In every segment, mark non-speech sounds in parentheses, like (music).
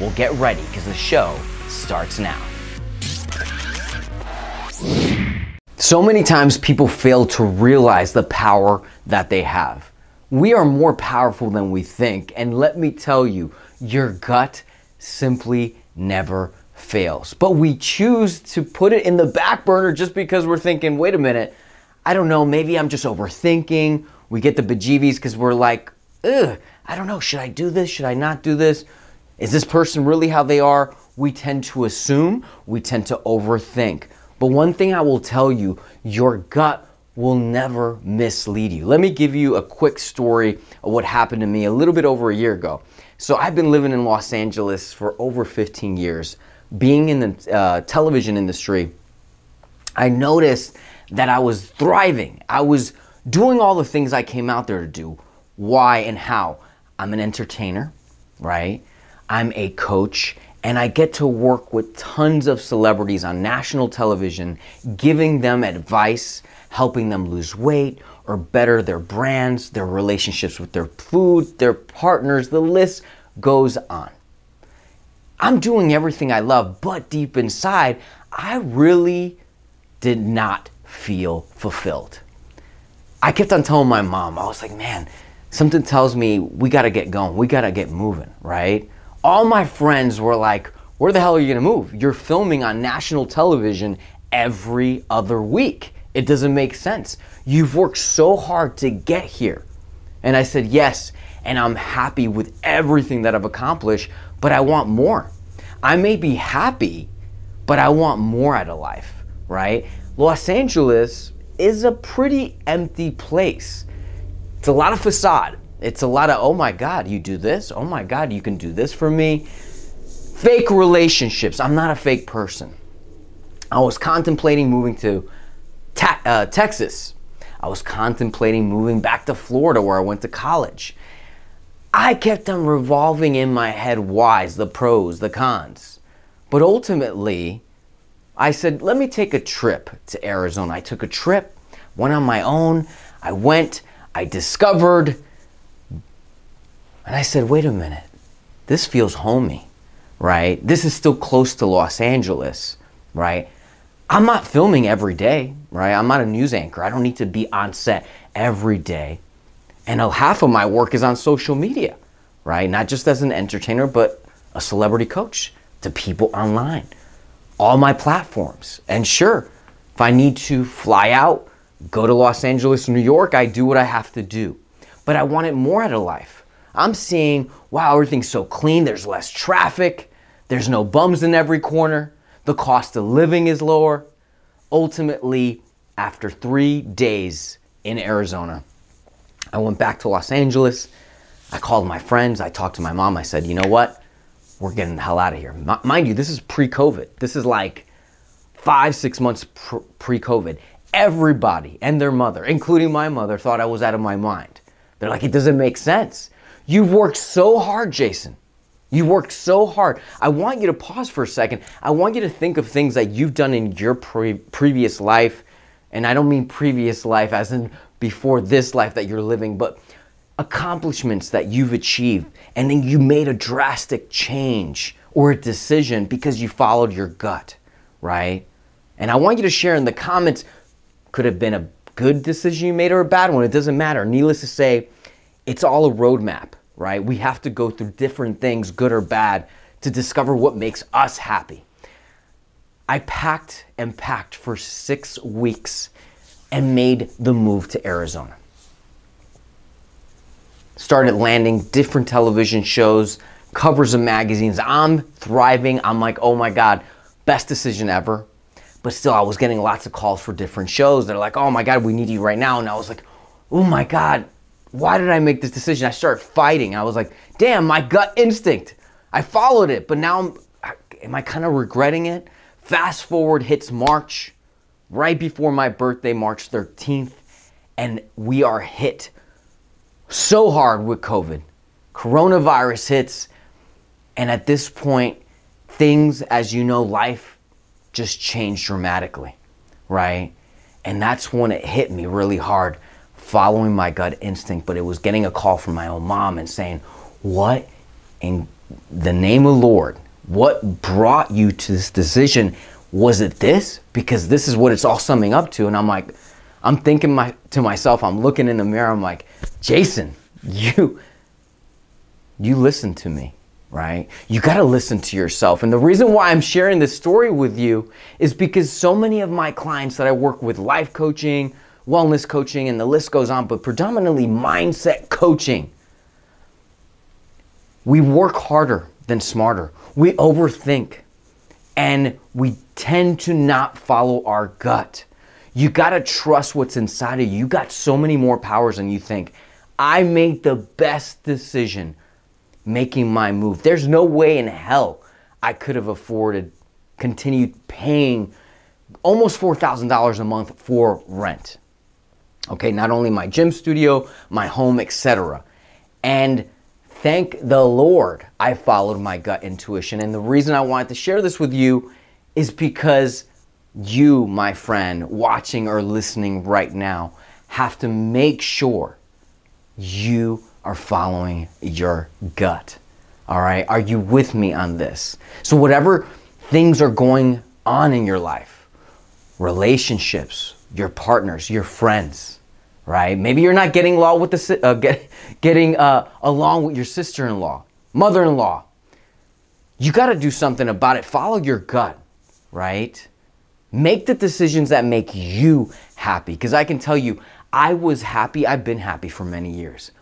Well, get ready because the show starts now. So many times people fail to realize the power that they have. We are more powerful than we think, and let me tell you, your gut simply never fails. But we choose to put it in the back burner just because we're thinking, wait a minute, I don't know, maybe I'm just overthinking. We get the bejeebies because we're like, ugh, I don't know, should I do this? Should I not do this? Is this person really how they are? We tend to assume, we tend to overthink. But one thing I will tell you your gut will never mislead you. Let me give you a quick story of what happened to me a little bit over a year ago. So, I've been living in Los Angeles for over 15 years. Being in the uh, television industry, I noticed that I was thriving. I was doing all the things I came out there to do. Why and how? I'm an entertainer, right? I'm a coach and I get to work with tons of celebrities on national television, giving them advice, helping them lose weight or better their brands, their relationships with their food, their partners. The list goes on. I'm doing everything I love, but deep inside, I really did not feel fulfilled. I kept on telling my mom, I was like, man, something tells me we gotta get going, we gotta get moving, right? All my friends were like, where the hell are you gonna move? You're filming on national television every other week. It doesn't make sense. You've worked so hard to get here. And I said, yes, and I'm happy with everything that I've accomplished, but I want more. I may be happy, but I want more out of life, right? Los Angeles is a pretty empty place. It's a lot of facade. It's a lot of, oh my God, you do this? Oh my God, you can do this for me? Fake relationships. I'm not a fake person. I was contemplating moving to ta- uh, Texas. I was contemplating moving back to Florida where I went to college. I kept on revolving in my head whys, the pros, the cons. But ultimately, I said, let me take a trip to Arizona. I took a trip, went on my own. I went, I discovered and I said, wait a minute, this feels homey, right? This is still close to Los Angeles, right? I'm not filming every day, right? I'm not a news anchor. I don't need to be on set every day. And half of my work is on social media, right? Not just as an entertainer, but a celebrity coach to people online, all my platforms. And sure, if I need to fly out, go to Los Angeles, New York, I do what I have to do. But I wanted more out of life. I'm seeing, wow, everything's so clean, there's less traffic, there's no bums in every corner, the cost of living is lower. Ultimately, after three days in Arizona, I went back to Los Angeles. I called my friends, I talked to my mom, I said, you know what? We're getting the hell out of here. Mind you, this is pre COVID. This is like five, six months pr- pre COVID. Everybody and their mother, including my mother, thought I was out of my mind. They're like, it doesn't make sense. You've worked so hard, Jason. You worked so hard. I want you to pause for a second. I want you to think of things that you've done in your pre- previous life. And I don't mean previous life as in before this life that you're living, but accomplishments that you've achieved. And then you made a drastic change or a decision because you followed your gut, right? And I want you to share in the comments could have been a good decision you made or a bad one. It doesn't matter. Needless to say, it's all a roadmap right? We have to go through different things, good or bad, to discover what makes us happy. I packed and packed for six weeks and made the move to Arizona. Started landing different television shows, covers of magazines. I'm thriving. I'm like, oh my God, best decision ever. But still, I was getting lots of calls for different shows. They're like, oh my God, we need you right now. And I was like, oh my God, why did I make this decision? I started fighting. I was like, damn, my gut instinct. I followed it, but now I'm, am I kind of regretting it? Fast forward hits March, right before my birthday, March 13th, and we are hit so hard with COVID. Coronavirus hits, and at this point, things, as you know, life just changed dramatically, right? And that's when it hit me really hard, following my gut instinct. But it was getting a call from my own mom and saying, What in the name of Lord, what brought you to this decision? Was it this? Because this is what it's all summing up to. And I'm like, I'm thinking my, to myself, I'm looking in the mirror, I'm like, Jason, you, you listen to me right? You got to listen to yourself. And the reason why I'm sharing this story with you is because so many of my clients that I work with, life coaching, wellness coaching, and the list goes on, but predominantly mindset coaching, we work harder than smarter. We overthink and we tend to not follow our gut. You got to trust what's inside of you. You got so many more powers than you think. I made the best decision making my move. There's no way in hell I could have afforded continued paying almost $4,000 a month for rent. Okay, not only my gym studio, my home, etc. And thank the Lord I followed my gut intuition. And the reason I wanted to share this with you is because you, my friend, watching or listening right now, have to make sure you are following your gut. All right? Are you with me on this? So, whatever things are going on in your life, relationships, your partners, your friends, right? Maybe you're not getting along with the uh, get, (laughs) getting uh, along with your sister-in-law, mother-in-law. You got to do something about it. Follow your gut, right? Make the decisions that make you happy. Because I can tell you, I was happy. I've been happy for many years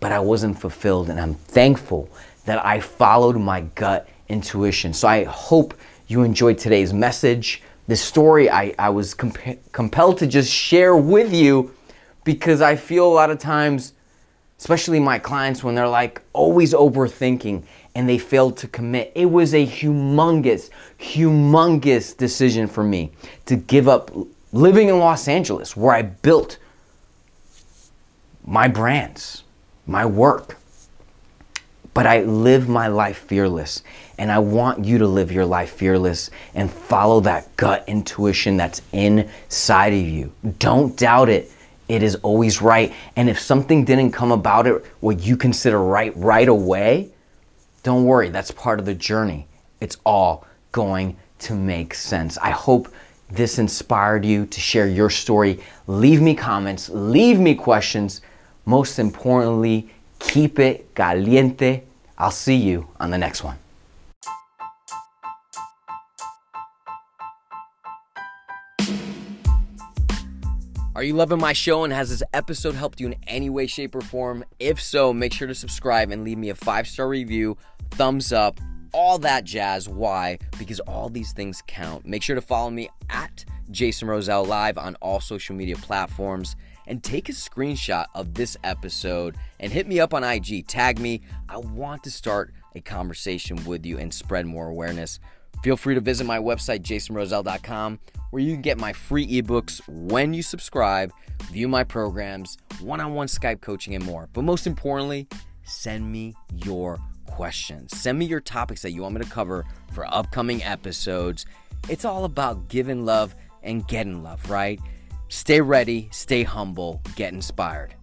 but I wasn't fulfilled. And I'm thankful that I followed my gut intuition. So I hope you enjoyed today's message. This story I, I was comp- compelled to just share with you because I feel a lot of times, especially my clients, when they're like always overthinking and they failed to commit. It was a humongous, humongous decision for me to give up living in Los Angeles where I built my brands, my work. But I live my life fearless. And I want you to live your life fearless and follow that gut intuition that's inside of you. Don't doubt it. It is always right. And if something didn't come about it what you consider right right away, don't worry. That's part of the journey. It's all going to make sense. I hope this inspired you to share your story. Leave me comments, leave me questions. Most importantly, keep it caliente. I'll see you on the next one. Are you loving my show and has this episode helped you in any way, shape, or form? If so, make sure to subscribe and leave me a five star review, thumbs up, all that jazz. Why? Because all these things count. Make sure to follow me at Jason Rosell Live on all social media platforms and take a screenshot of this episode and hit me up on IG. Tag me. I want to start a conversation with you and spread more awareness. Feel free to visit my website, jasonrosell.com, where you can get my free ebooks when you subscribe, view my programs, one on one Skype coaching, and more. But most importantly, send me your questions. Send me your topics that you want me to cover for upcoming episodes. It's all about giving love and getting love, right? Stay ready, stay humble, get inspired.